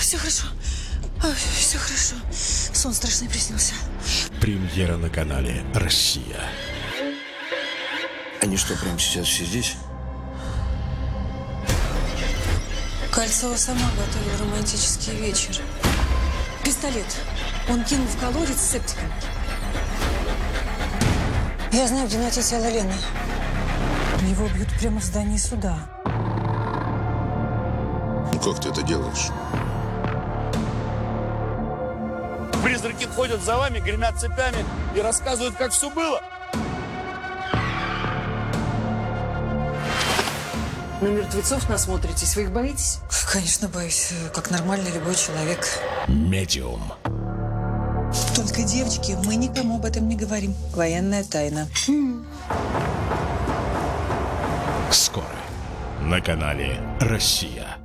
все хорошо. все хорошо. Сон страшный приснился. Премьера на канале «Россия». Они что, прямо сейчас все здесь? Кольцова сама готовила романтический вечер. Пистолет. Он кинул в колодец с септиком. Я знаю, где найти тело Лены. Его бьют прямо в здании суда. Ну как ты это делаешь? Призраки ходят за вами, гремят цепями и рассказывают, как все было. На мертвецов насмотритесь, вы их боитесь? Конечно, боюсь, как нормальный любой человек. Медиум. Только, девочки, мы никому об этом не говорим. Военная тайна. Скоро на канале «Россия».